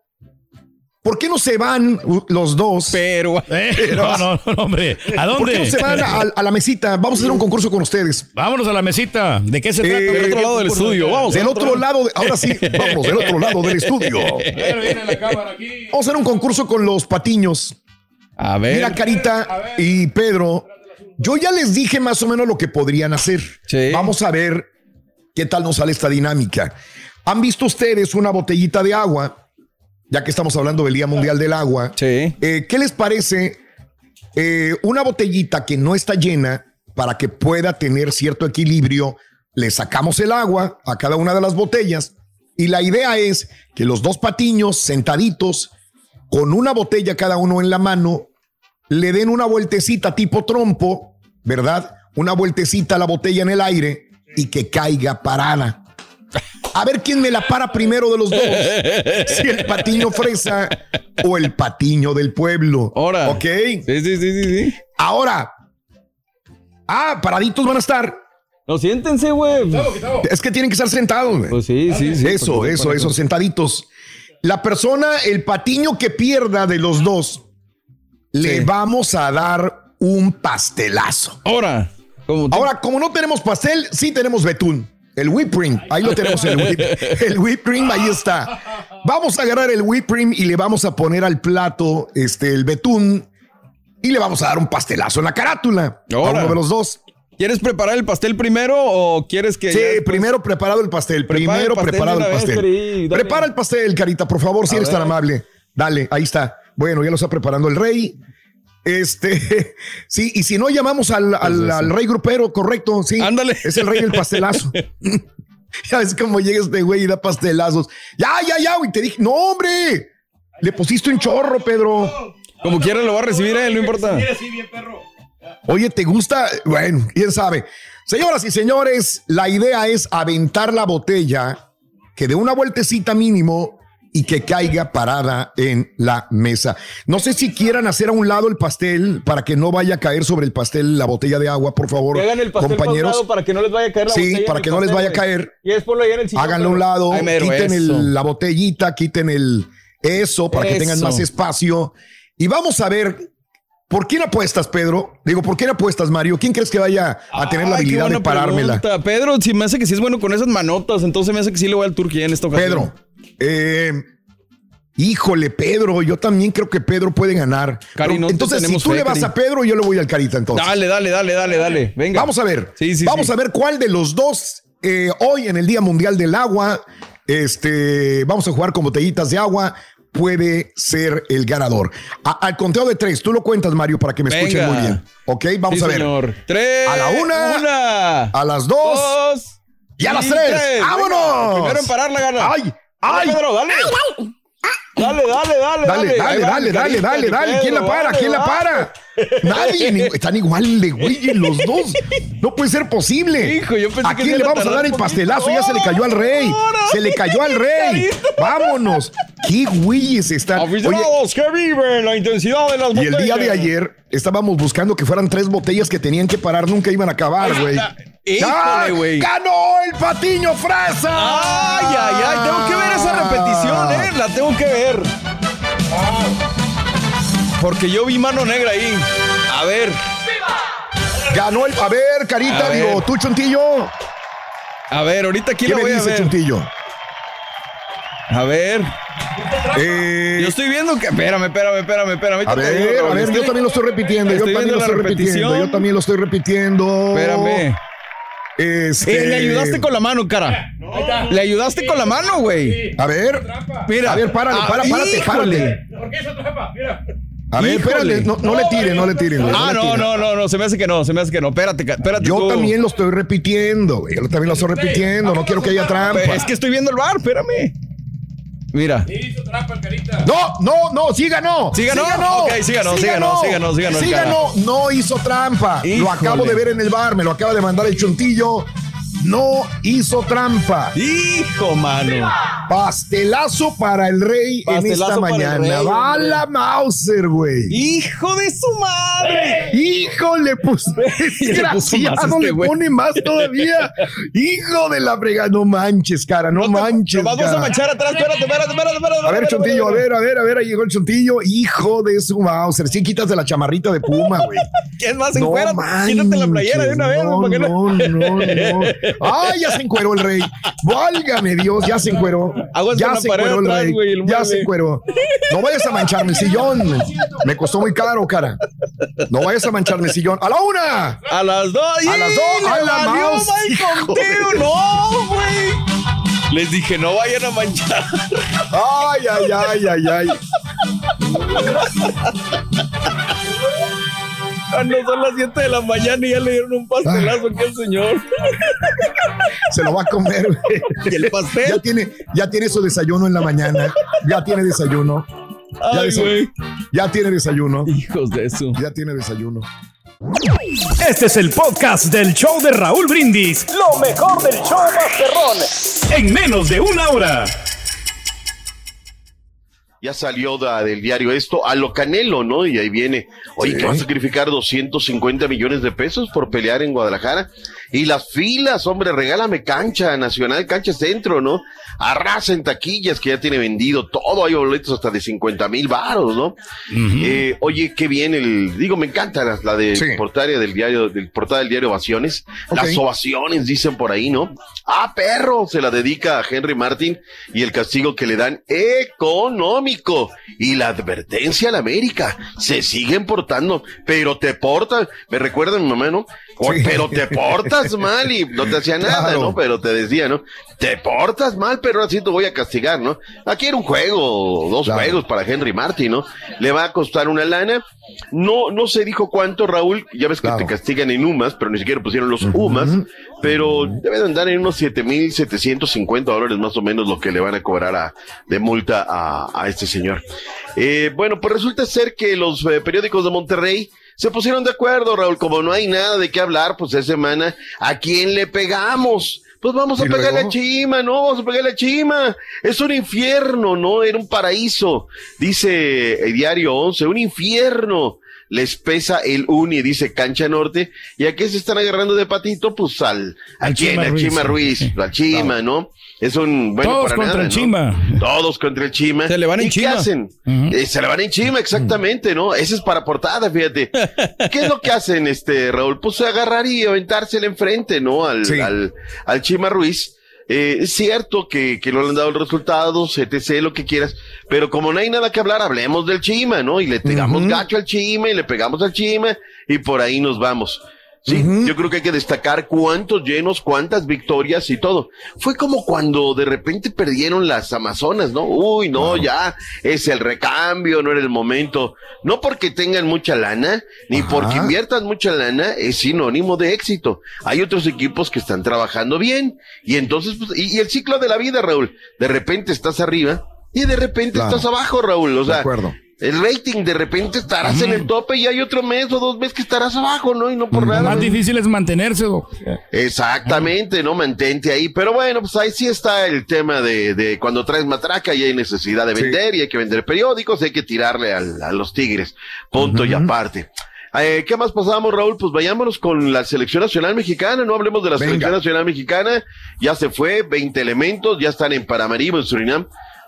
¿Por qué no se van los dos? Pero, Eh, no, no, no, hombre. ¿A dónde? ¿Por qué no se van a, a la mesita? Vamos a hacer un concurso con ustedes. Vámonos a la mesita. ¿De qué se trata? Eh, Del otro lado del estudio, vamos. Del otro lado, de- ahora sí, vamos, del otro lado del estudio. Vamos a hacer un concurso con los patiños. A ver. Mira, Carita y Pedro, yo ya les dije más o menos lo que podrían hacer. Vamos a ver qué tal nos sale esta dinámica. ¿Han visto ustedes una botellita de agua? Ya que estamos hablando del Día Mundial del Agua. Eh, ¿Qué les parece eh, una botellita que no está llena para que pueda tener cierto equilibrio? Le sacamos el agua a cada una de las botellas y la idea es que los dos patiños sentaditos con una botella cada uno en la mano le den una vueltecita tipo trompo, ¿verdad? Una vueltecita a la botella en el aire y que caiga parada. A ver quién me la para primero de los dos. si el patiño fresa o el patiño del pueblo. Ahora. ¿Ok? Sí, sí, sí, sí, sí. Ahora. Ah, paraditos van a estar. No, siéntense, güey. Es que tienen que estar sentados, güey. Pues sí, sí, sí. Eso, eso, eso, sentaditos. La persona, el patiño que pierda de los dos, le vamos a dar un pastelazo. Ahora, como Ahora, como no tenemos pastel, sí tenemos betún. El whipped cream, ahí lo tenemos el whip, el whipped cream, ahí está. Vamos a agarrar el whipped cream y le vamos a poner al plato este el betún y le vamos a dar un pastelazo en la carátula a Ahora. uno de los dos. ¿Quieres preparar el pastel primero o quieres que Sí, después- primero preparado el pastel. Prepara el primero pastel preparado el vez, pastel. Prepara el pastel, Carita, por favor, si A eres tan amable. Dale, ahí está. Bueno, ya lo está preparando el rey. Este, sí, y si no llamamos al, al- al rey grupero, correcto, sí. Ándale. Es el rey del pastelazo. ya ves cómo llega este güey y da pastelazos. Ya, ya, ya, güey, te dije, no, hombre. Le pusiste un chorro, Pedro. Como quiera lo va a recibir él, no importa. Oye, ¿te gusta? Bueno, quién sabe. Señoras y señores, la idea es aventar la botella que dé una vueltecita mínimo y que caiga parada en la mesa. No sé si quieran hacer a un lado el pastel para que no vaya a caer sobre el pastel la botella de agua, por favor, Que hagan el pastel compañeros. pausado para que no les vaya a caer la Sí, botella en para que no les vaya a caer. Y después lo ahí en el sillón, Háganlo a un lado, Ay, quiten el- la botellita, quiten el eso para que tengan más espacio. Y vamos a ver, ¿por quién apuestas, Pedro? Digo, ¿por quién apuestas, Mario? ¿Quién crees que vaya a tener la Ay, habilidad de parármela? pregunta. Pedro, si me hace que sí es bueno con esas manotas, entonces me hace que sí le voy al Turquía en esta ocasión. Pedro, eh, híjole, Pedro, yo también creo que Pedro puede ganar. Cari, no entonces, si tú fe, le vas Cari. a Pedro, yo le voy al Carita entonces. Dale, dale, dale, dale, dale. Venga. Vamos a ver. Sí, sí, Vamos sí. a ver cuál de los dos eh, hoy en el Día Mundial del Agua, este, vamos a jugar con botellitas de agua, puede ser el ganador. A- al conteo de tres, tú lo cuentas, Mario, para que me escuchen Venga. muy bien. Ok, vamos Sí, a ver. señor. Tres. A la una, Una. a las dos, Dos. y a las tres. tres. ¡Vámonos! Venga, Primero en parar la gana. ¡Ay! ¡Ay! Dale, Pedro, dale. Dale, dale, dale, Dale, dale, dale, dale, dale, dale. ¿Quién la para? ¿Quién la para? Nadie, están igual de güeyes los dos. No puede ser posible. Hijo, yo pensé ¿A quién le vamos a dar el pastelazo? Ya se le cayó al rey. Se le cayó al rey. Vámonos. ¿Qué güeyes están? Aficionados que viven la intensidad de las y el día de botellas. ayer estábamos buscando que fueran tres botellas que tenían que parar, nunca iban a acabar, güey. ¡Ay! güey. ¡Ganó el patiño fresa! Ay, ay, ay, tengo que ver esa. La tengo que ver. Porque yo vi mano negra ahí. A ver. Ganó el. A ver, Carita, A ver. digo, tú, Chuntillo. A ver, ahorita aquí ¿Qué la me voy a dice, ver. Chuntillo? A ver. Eh, Yo estoy viendo que. Espérame, espérame, espérame, espérame. A ver, a ver, yo también lo estoy repitiendo. Yo también lo estoy repitiendo. Yo también lo estoy repitiendo. Espérame. Este... Eh, le ayudaste con la mano, cara. Le ayudaste con la mano, güey. A ver. Mira. A ver, párale, Ah, para, párate, híjole. párate. ¿Por qué esa trampa? Mira. A ver, Híjole. espérale, no, no le tiren, no le tiren. güey, Ah, no, tiren. no, no, no, se me hace que no, se me hace que no. Espérate, espérate. Yo tú. también lo estoy repitiendo, güey. Yo también lo estoy repitiendo. No quiero que haya trampa. Es que estoy viendo el bar, espérame. Mira. No, no, no, sí ganó. ¿Sí ganó? Ok, sí ganó, sí ganó, sí ganó, sí ganó Sí ganó, no hizo trampa. Lo acabo de ver en el bar, me lo acaba de mandar el chuntillo. No hizo trampa. Hijo, mano. Pastelazo para el rey en esta Pastelazo para el mañana. rey, Va hombre. la Mauser, güey. Hijo de su madre. Híjole, pues Le desgraciado, este le pone más todavía. Hijo de la brega, no manches, cara, no, manches. Vamos a cara. manchar atrás, espérate, espérate, espérate, espérate. A ver, Chuntillo, a ver, a ver, a ver, ahí llegó el Chuntillo. Hijo de su Mauser. Sí, quítate la chamarrita de Puma, güey. ¿Qué es más? No manches, quítate la playera de una vez. No, ¿para qué no, no, no. Ay, ya se encueró el rey. Válgame Dios, ya se encueró. Ya se encueró el rey. Ya se encueró. No vayas a mancharme el sillón. Me costó muy caro, cara. No vayas a mancharme el sillón. A la una. A las dos. A las ¡Y dos, a la mouse, ¡No, güey! Les dije, no vayan a manchar. Ay, ay, ay, ay, ay. Ah, No son las 7 de la mañana y ya le dieron un pastelazo aquí al señor. Se lo va a comer, güey. ¿Y el pastel? Ya tiene, ya tiene su desayuno en la mañana. Ya tiene desayuno. Ya, Ay, desa- güey. ya tiene desayuno. Hijos de eso. Ya tiene desayuno. Este es el podcast del show de Raúl Brindis. Lo mejor del show Masterrón. En menos de una hora. Ya salió da- del diario esto a lo Canelo, ¿no? Y ahí viene, oye, que va a sacrificar 250 millones de pesos por pelear en Guadalajara. Y las filas, hombre, regálame cancha nacional, cancha centro, ¿no? Arrasa en taquillas que ya tiene vendido todo, hay boletos hasta de 50 mil varos, ¿no? Eh, oye, qué bien el, digo, me encanta la, la de portada del diario, del portada del diario Ovaciones. Las ovaciones, dicen por ahí, ¿no? Ah, perro, se la dedica a Henry Martin y el castigo que le dan económico y la advertencia a la América. Se siguen portando, pero te portas, me recuerda mi mamá, ¿no? O- Pero te portas mal y no te hacía nada, Claro. ¿no? Pero te decía, ¿no? Te portas mal, pero así te voy a castigar, ¿no? Aquí era un juego, dos juegos para Henry Martin, ¿no? Le va a costar una lana. No, no se dijo cuánto, Raúl. Ya ves que te castigan en UMAS, pero ni siquiera pusieron los UMAS. Pero debe de andar en unos siete mil setecientos cincuenta dólares más o menos lo que le van a cobrar a, de multa a, a este señor. Eh, bueno, pues resulta ser que los eh, periódicos de Monterrey se pusieron de acuerdo, Raúl. Como no hay nada de qué hablar, pues esa semana, ¿a quién le pegamos? Pues vamos a ¿Y pegarle luego? a Chima, no, vamos a pegarle a Chima. Es un infierno, no, era un paraíso. Dice el diario 11, un infierno. Les pesa el uni, dice Cancha Norte. ¿Y a qué se están agarrando de patito? Pues al, ¿a Al quién? Chima Al Ruiz. Chima Ruiz, al Chima, ¿no? Es un, bueno, Todos para contra nada, el ¿no? Chima. Todos contra el Chima. Se le van en ¿Y qué Chima. hacen? Eh, se le van en Chima, exactamente, ¿no? Ese es para portada, fíjate. ¿Qué es lo que hacen, este, Raúl? Pues agarrar y aventársele enfrente, ¿no? Al, al, al Chima Ruiz. Eh, es cierto que, que no le han dado resultados, etc., lo que quieras, pero como no hay nada que hablar, hablemos del Chima, ¿no? Y le pegamos gacho al Chima y le pegamos al Chima y por ahí nos vamos. Sí, yo creo que hay que destacar cuántos llenos, cuántas victorias y todo. Fue como cuando de repente perdieron las Amazonas, ¿no? Uy, no, ya es el recambio, no era el momento. No porque tengan mucha lana, ni porque inviertan mucha lana, es sinónimo de éxito. Hay otros equipos que están trabajando bien. Y entonces, pues, y, y el ciclo de la vida, Raúl, de repente estás arriba y de repente Claro. estás abajo, Raúl. O De sea, acuerdo. El rating de repente estarás en el tope y hay otro mes o dos meses que estarás abajo, ¿no? Y no por nada. más difícil es mantenerse. Exactamente, ¿no? Mantente ahí. Pero bueno, pues ahí sí está el tema de, de cuando traes matraca y hay necesidad de vender y hay que vender periódicos, hay que tirarle al- a los tigres. Punto y aparte. Eh, ¿Qué más pasamos, Raúl? Pues vayámonos con la selección nacional mexicana, no hablemos de la selección nacional mexicana, ya se fue, 20 elementos, ya están en Paramaribo, en Surinam.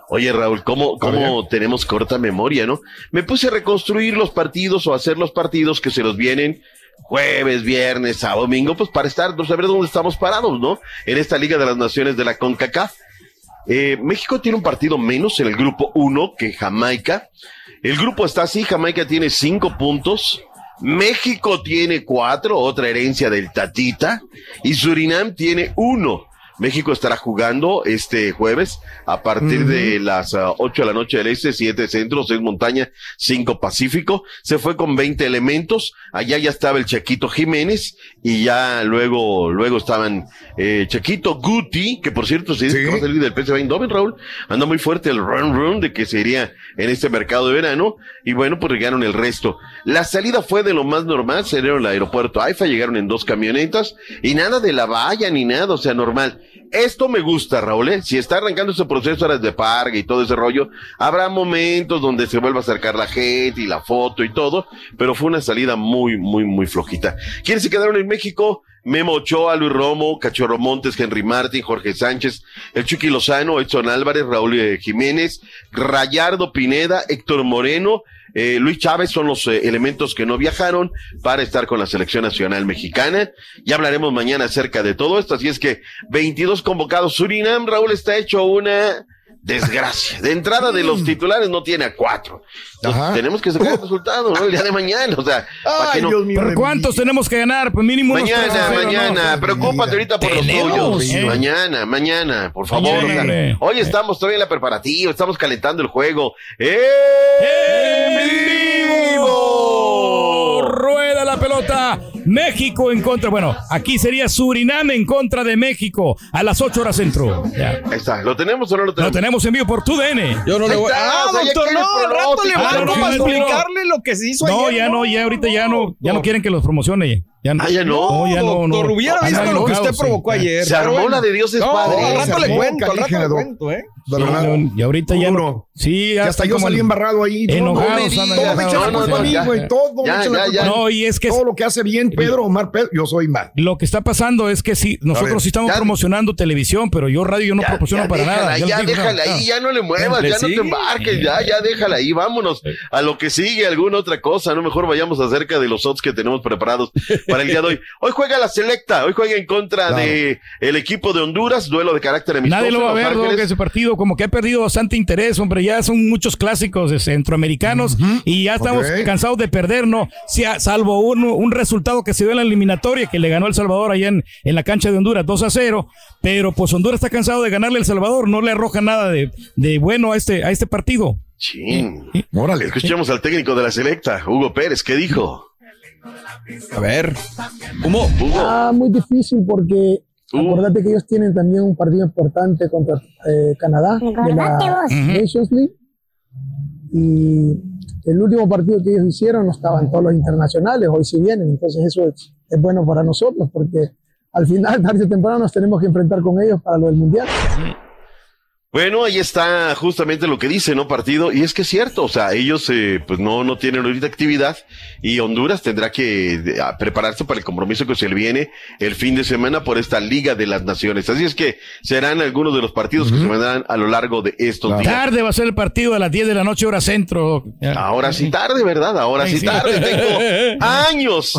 Oye, Raúl, ¿cómo, cómo tenemos corta memoria, no? Me puse a reconstruir los partidos o hacer los partidos que se los vienen jueves, viernes, sábado, domingo, pues para estar, pues, saber dónde estamos parados, ¿no? En esta Liga de las Naciones de la CONCACAF. Eh, México tiene un partido menos en el grupo 1 que Jamaica. El grupo está así, Jamaica tiene cinco puntos, México tiene cuatro, otra herencia del Tatita, y Surinam tiene uno. México estará jugando este jueves a partir de las ah, 8 de la noche del este, 7 centro, 6 montaña, 5 pacífico. Se fue con 20 elementos. Allá ya estaba el Chequito Jiménez y ya luego, luego estaban eh, Chequito Guti, que por cierto se dice que va a salir del PSV Eindhoven, Raúl. Anda muy fuerte el run run de que se iría en este mercado de verano. Y bueno, pues llegaron el resto. La salida fue de lo más normal. Salieron al aeropuerto AIFA, llegaron en dos camionetas y nada de la valla ni nada, o sea, normal. Esto me gusta, Raúl, ¿eh? Si está arrancando ese proceso ahora de parque y todo ese rollo, habrá momentos donde se vuelva a acercar la gente y la foto y todo, pero fue una salida muy, muy, muy flojita. ¿Quiénes se quedaron en México? Memo Ochoa, Luis Romo, Cachorro Montes, Henry Martín, Jorge Sánchez, el Chucky Lozano, Edson Álvarez, Raúl eh, Jiménez, Rayardo Pineda, Héctor Moreno, eh, Luis Chávez son los eh, elementos que no viajaron para estar con la selección nacional mexicana. Ya hablaremos mañana acerca de todo esto, así es que 22 convocados. Surinam, Raúl, está hecho una desgracia. De entrada de los titulares no tiene a cuatro. Entonces, tenemos que sacar el resultado, ¿no? El día de mañana, o sea, ¿para qué no? ¿Pero cuántos tenemos que ganar? Pues mínimo Mañana, 3 a 0, mañana, ¿no? preocúpate ahorita por los tuyos. eh. Mañana, mañana, por favor. Mañana, o sea, hombre. hoy estamos todavía en la preparativa, estamos calentando el juego. ¡En vivo! ¡Rueda la pelota. México en contra. Bueno, aquí sería Surinam en contra de México a las 8 horas centro. Ya. Ahí está. ¿Lo tenemos o no lo Lo tenemos? tenemos en vivo por tu DN. Yo no le voy. Ah, doctor, no, al rato le Ah, marco no, para no, no. explicarle lo que se hizo No, ayer. ya no, ya ahorita ya no, ya no quieren que los promocione. Ya no. Ah, ya no. ya no, no. Doctor, hubiera visto lo que usted provocó ayer. Se armó la de Dios es no, padre. al rato le cuento, al rato le cuento, ¿eh? Y ahorita ya no. Sí, hasta yo salí embarrado ahí. Todo, todo me la No, no, culpa a no, mí, ya. güey. Todo me la culpa a. No, y es que Todo lo que hace bien Pedro Omar Pedro, yo soy mal. Lo que está pasando es que sí, ver, nosotros sí estamos ya- promocionando televisión, pero yo radio yo no Ya, promociono ya para déjala nada. Ya déjala ahí, ya no le muevas, ya no te embarques, ya, ya déjala ahí, vámonos a lo que sigue, alguna otra cosa, no mejor vayamos acerca de los odds que tenemos preparados para el día de hoy. Hoy juega la selecta, hoy juega en contra Claro. de el equipo de Honduras, duelo de carácter amistoso. Nadie lo va a ver, Doc, ese partido, como que ha perdido bastante interés, hombre, ya son muchos clásicos de centroamericanos y ya estamos cansados de perder, ¿no? Si a- salvo un, un resultado que se dio en la eliminatoria, que le ganó El Salvador allá en, en la cancha de Honduras 2 a 0, pero pues Honduras está cansado de ganarle El Salvador, no le arroja nada de, de bueno a este, a este partido. Chin. Órale. Escuchemos al técnico de la selecta, Hugo Pérez, ¿qué dijo? A ver. ¿Cómo? Hugo. Ah, muy difícil porque Uh. acordate que ellos tienen también un partido importante contra eh, Canadá de la. Nations League. Y el último partido que ellos hicieron no estaban todos los internacionales, hoy sí vienen, entonces eso es, es bueno para nosotros porque al final, tarde o temprano, nos tenemos que enfrentar con ellos para lo del Mundial. Bueno, ahí está justamente lo que dice, ¿no? Partido, y es que es cierto, o sea, ellos eh, pues no, no tienen ahorita actividad y Honduras tendrá que eh, a- prepararse para el compromiso que se le viene el fin de semana por esta Liga de las Naciones. Así es que serán algunos de los partidos que se vendrán a lo largo de estos días. Tarde va a ser el partido a las 10 de la noche, hora centro. Ahora sí tarde, ¿verdad? Ahora Ay, sí sí. tarde. Tengo años,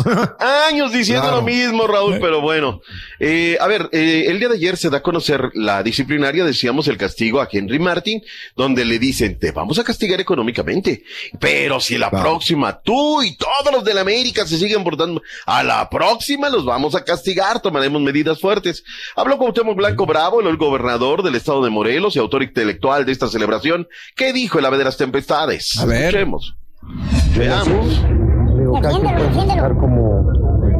años diciendo Claro. lo mismo, Raúl, pero bueno. Eh, a ver, eh, el día de ayer se da a conocer la disciplinaria, decíamos, el castigo a Henry Martin, donde le dicen, te vamos a castigar económicamente, pero si la Claro. próxima tú y todos los de la América se siguen portando, a la próxima los vamos a castigar, tomaremos medidas fuertes. Habló Cuauhtémoc Blanco Bravo, el gobernador del estado de Morelos y autor intelectual de esta celebración. ¿Qué dijo el ave de las tempestades? A ver. Escuchemos. Veamos. Digo,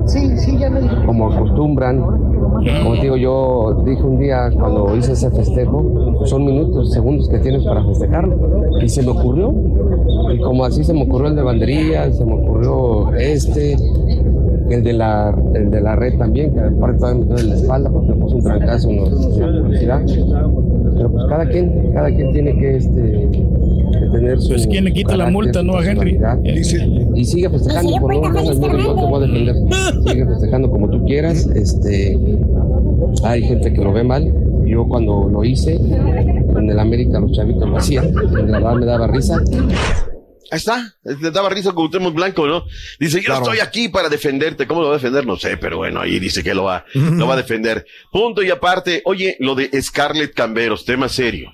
cada quien puede festejar como, como acostumbran. Como te digo, yo dije un día cuando hice ese festejo, son minutos, segundos que tienes para festejarlo. Y se me ocurrió. Y como así se me ocurrió el de bandería, se me ocurrió este, el de la, el de la red también, que aparte todavía me duele la espalda porque me puso un trancazo en, los- en la publicidad. Pero pues cada quien, cada quien tiene que, este, que tener su. Pues, ¿quién le quita la multa, no, a Henry? Y sigue festejando, Y si yo por no, no, no te voy a defender. Sigue festejando como tú quieras. Este, hay gente que lo ve mal. Yo cuando lo hice, en el América los chavitos lo hacían. La verdad me daba risa. Ahí está, le daba risa con Cuauhtémoc Blanco, ¿no? Dice, yo Claro. estoy aquí para defenderte. ¿Cómo lo va a defender? No sé, pero bueno, ahí dice que lo va, lo va a defender. Punto y aparte, oye, lo de Scarlett Camberos, tema serio.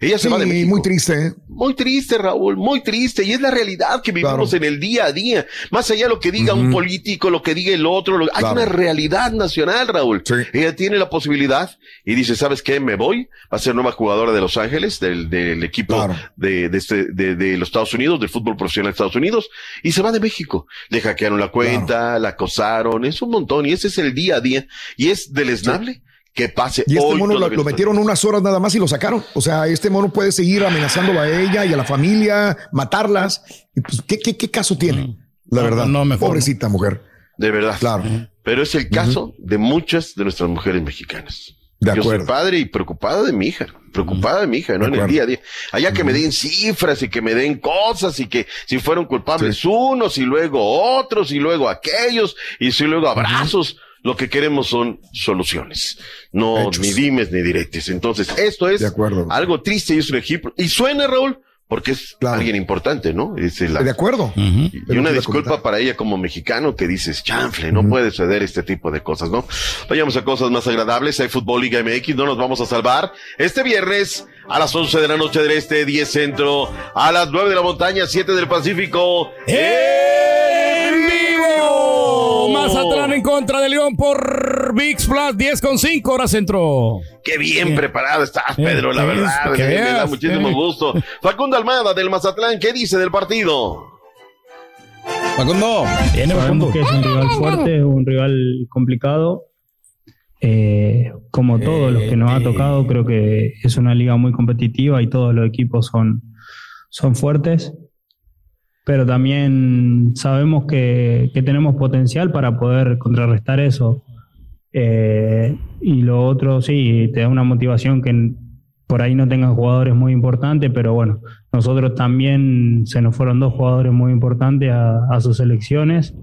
Ella se Sí, va de México. muy triste, ¿eh? Muy triste, Raúl, muy triste. Y es la realidad que vivimos en el día a día. Más allá de lo que diga un político, lo que diga el otro, lo- hay Claro. una realidad nacional, Raúl. Ella tiene la posibilidad y dice, ¿sabes qué? Me voy. Va a ser nueva jugadora de Los Ángeles, del, del equipo de, de, este- de- de los Estados Unidos, del fútbol profesional de Estados Unidos. Y se va de México. Le hackearon la cuenta, la acosaron, es un montón. Y ese es el día a día. Y es deleznable que pase Y este hoy mono lo, metieron unas horas nada más y lo sacaron. O sea, este mono puede seguir amenazando a ella y a la familia, matarlas. Y pues, ¿qué, qué, qué caso tiene? La No, verdad. no, mejor Pobrecita mujer. De verdad. Claro. Pero es el caso de muchas de nuestras mujeres mexicanas. De Yo soy acuerdo. padre y preocupada de mi hija, preocupada de mi hija, ¿no? En el día a día. Allá que me den cifras y que me den cosas y que si fueron culpables unos y luego otros y luego aquellos y si luego abrazos. Lo que queremos son soluciones, no ni dimes ni directes. Entonces, esto es algo triste y es un ejemplo. Y suena, Raúl, porque es alguien importante, ¿no? Es la- De acuerdo. y Es lo una disculpa para ella como mexicano que dices, chanfle, no puede suceder este tipo de cosas, ¿no? Vayamos a cosas más agradables. Hay Fútbol Liga MX, no nos vamos a salvar. Este viernes a las 11 de la noche del Este, 10 Centro, a las 9 de la montaña, 7 del Pacífico. Mazatlán en contra de León por VIX Plus 10 con 5 horas centro. Qué bien preparado estás, Pedro, la Eh, verdad. es, que Me, me da muchísimo eh. gusto. Facundo Almada del Mazatlán, ¿qué dice del partido? Facundo. Que es un rival fuerte, un rival complicado. Eh, como todos los que nos ha tocado, creo que es una liga muy competitiva y todos los equipos son, son fuertes. Pero también sabemos que, que tenemos potencial para poder contrarrestar eso. Eh, y lo otro, sí, te da una motivación que por ahí no tengan jugadores muy importantes, pero bueno, nosotros también se nos fueron dos jugadores muy importantes a, a sus selecciones,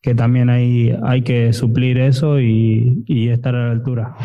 que también hay, hay que suplir eso y, y estar a la altura.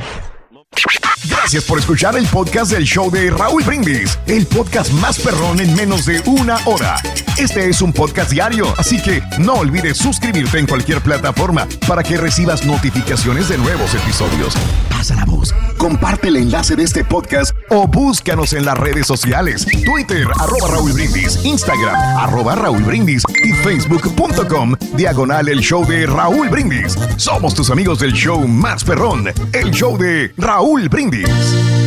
Gracias por escuchar el podcast del show de Raúl Brindis, el podcast más perrón en menos de una hora. Este es un podcast diario, así que no olvides suscribirte en cualquier plataforma para que recibas notificaciones de nuevos episodios. Pasa la voz, comparte el enlace de este podcast o búscanos en las redes sociales, Twitter, arroba Raúl Brindis, Instagram, arroba Raúl Brindis y facebook.com, diagonal el show de Raúl Brindis. Somos tus amigos del show más perrón, el show de Raúl Brindis.